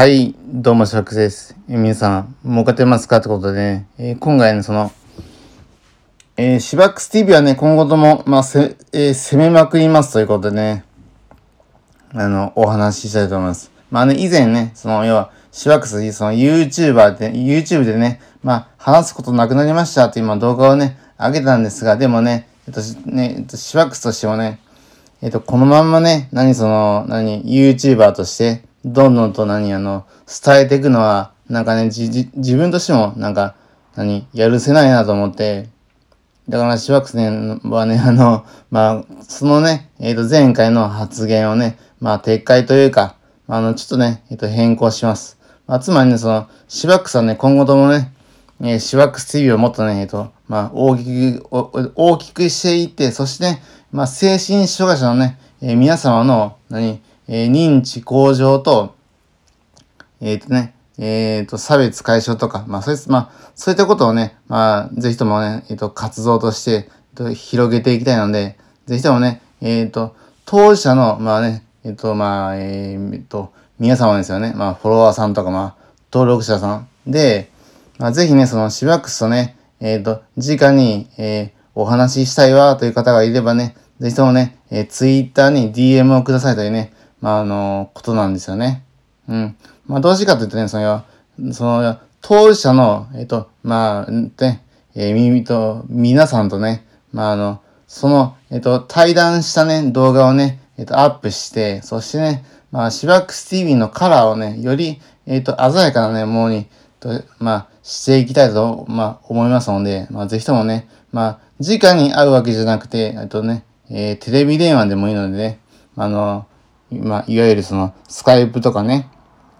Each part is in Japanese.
はい、どうも、シャックです。え皆さん、儲かってますか？ってことでね、えー、今回ね、その、えー、シバックス TV はね、今後とも、まあ、せ、えー、攻めまくりますということでね、あの、お話ししたいと思います。まあね、以前ね、その、要は、シバックス、その YouTuber で、YouTube でね、まあ、話すことなくなりましたって今動画をね、上げたんですが、でもね、えっと、ね、えっと、シバックスとしてもね、えっと、このまんまね、何その、何、YouTuber として、どんどんと何、あの、伝えていくのは、なんかね、じ、じ、自分としても、なんか、何、やるせないなと思って、だから、シワクスね、はね、あの、まあ、そのね、えっ、ー、と、前回の発言をね、まあ、撤回というか、あの、ちょっとね、えっ、ー、と、変更します。まあ、つまりね、その、シワクスはね、今後ともね、えー、シワクス TV をもっとね、えっ、と、まあ、大きく、大きくしていって、そしてね、まあ、精神障害者のね、えー、皆様の、何、えー、認知向上と、えっ、ー、とね、えっ、ー、と、差別解消とか、まあ、そういまあ、そういったことをね、まあ、ぜひともね、えっ、と、活動として、えっと、広げていきたいので、ぜひともね、えっ、と、当事者の、まあね、えっ、と、まあ、えっ、と、皆様ですよね、まあ、フォロワーさんとか、まあ、登録者さん。で、まあ、ぜひね、その、シバックスとね、えっ、と、直に、えお話ししたいわという方がいればね、ぜひともね、えー、ツイッターに DM をくださいというね、まあ、あの、ことなんですよね。うん。まあ、どうしてかというとね、その、その、当事者の、えっ、と、まあ、ね、えー、耳と、皆さんとね、まあ、あの、その、えっ、と、対談したね、動画をね、えっ、と、アップして、そしてね、まあ、シバックス TV のカラーをね、より、えっ、と、鮮やかなね、ものに、と、まあ、していきたいと、まあ、思いますので、まあ、ぜひともね、まあ、直に会うわけじゃなくて、えっとね、えー、テレビ電話でもいいのでね、あの、まあ、いわゆるその、スカイプとかね、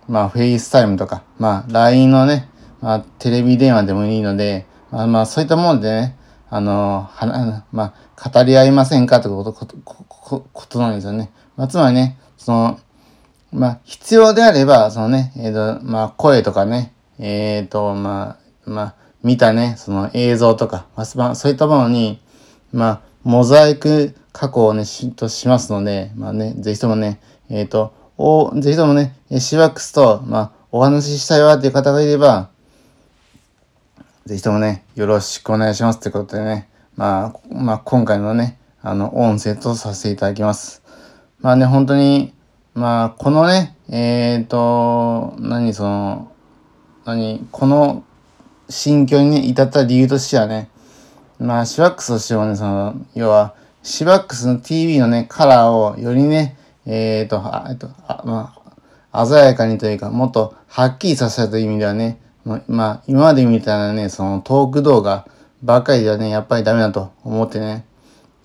まあ、フェイスタイムとか、まあ、LINE のね、まあ、テレビ電話でもいいので、まあ、まあ、そういったものでね、あの、はまあ、語り合いませんかということ、ことことなんですよね。まあ、つまりね、その、まあ、必要であれば、そのね、えっ、ー、と、まあ、声とかね、えっ、ー、と、まあ、まあ、見たね、その映像とか、まあ、そういったものに、まあ、モザイク加工をね、しとしますので、まあね、ぜひともね、えっ、ー、と、お、ぜひともね、シワックスと、まあ、お話ししたいわっていう方がいれば、ぜひともね、よろしくお願いしますってことでね、まあ、まあ、今回のね、あの、音声とさせていただきます。まあね、本当に、まあ、このね、えっ、ー、と、何その、何、この心境にね、至った理由としてはね、まあ、シワックスとしてもね、その、要は、シバックスの TV のね、カラーをよりね、えっ、ー、と、あ、えっと、あまあ、鮮やかにというか、もっとはっきりさせたという意味ではね、まあ、今までみたいなね、そのトーク動画ばっかりではね、やっぱりダメだと思ってね、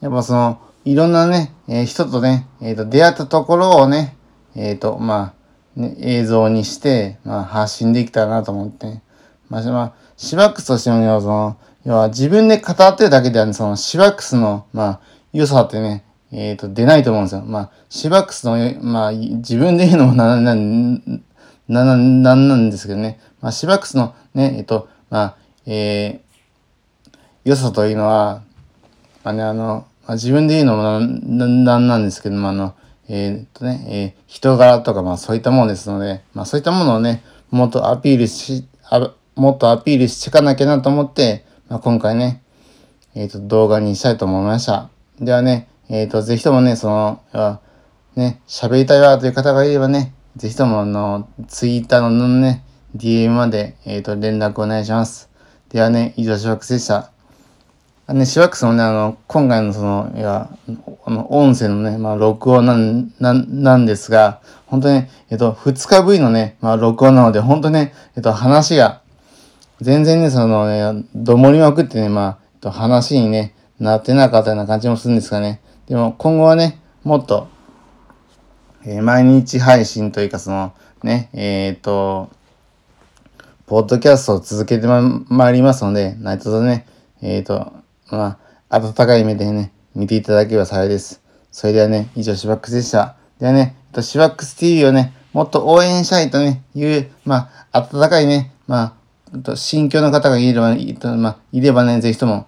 やっぱその、いろんなね、えー、人とね、えっ、と、出会ったところをね、えっ、と、まあ、ね、映像にして、まあ、発信できたらなと思って、ね、まあ、まあ、シバックスとしてもね、その、要は自分で語ってるだけではね、そのシバックスの、まあ、良さってね、えっ、ー、と、出ないと思うんですよ。まあ、シバックスの、まあ、自分で言うのもな、な、な、な、なんなんですけどね。まあ、シバックスのね、えっ、ー、と、まあ、えー、良さというのは、まあね、あの、まあ、自分で言うのもな、な、なんですけども、あの、えー、っとね、えー、人柄とか、まあそういったものですので、まあそういったものをね、もっとアピールし、あもっとアピールしていかなきゃなと思って、まあ、今回ね、えっ、ー、と、動画にしたいと思いました。ではね、えっ、ー、と、ぜひともね、その、ね、喋りたいわという方がいればね、ぜひともあの、ツイッターのね、DM まで、えっ、ー、と、連絡お願いします。ではね、以上、シワックスでした。あのね、シワックスもね、あの、今回のその、いや、あの、音声のね、まあ、録音なん、なん、なんですが、本当に、えっと、二日ぶりのね、まあ、録音なので、本当ね、えっと、話が、全然ね、そのね、どもりまくってね、まあ、えっと、話にね、なってなかったような感じもするんですがね。でも今後はね、もっと、えー、毎日配信というかその、ね、えっ、ー、と、ポッドキャストを続けてままいりますので、何卒ね、えっ、ー、と、まあ、温かい目でね、見ていただければ幸いです。それではね、以上、シバックスでした。ではね、えっと、シバックス TV をね、もっと応援したいとね、いう、まあ、温かいね、まあ、心境の方がいれば、まあ、いればね、ぜひとも、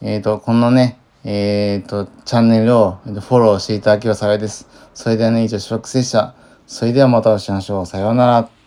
えっ、ー、と、このね、えっ、ー、と、チャンネルをフォローしていただければ幸いです。それではね、以上、ショックでした。それではまたお会いしましょう。さようなら。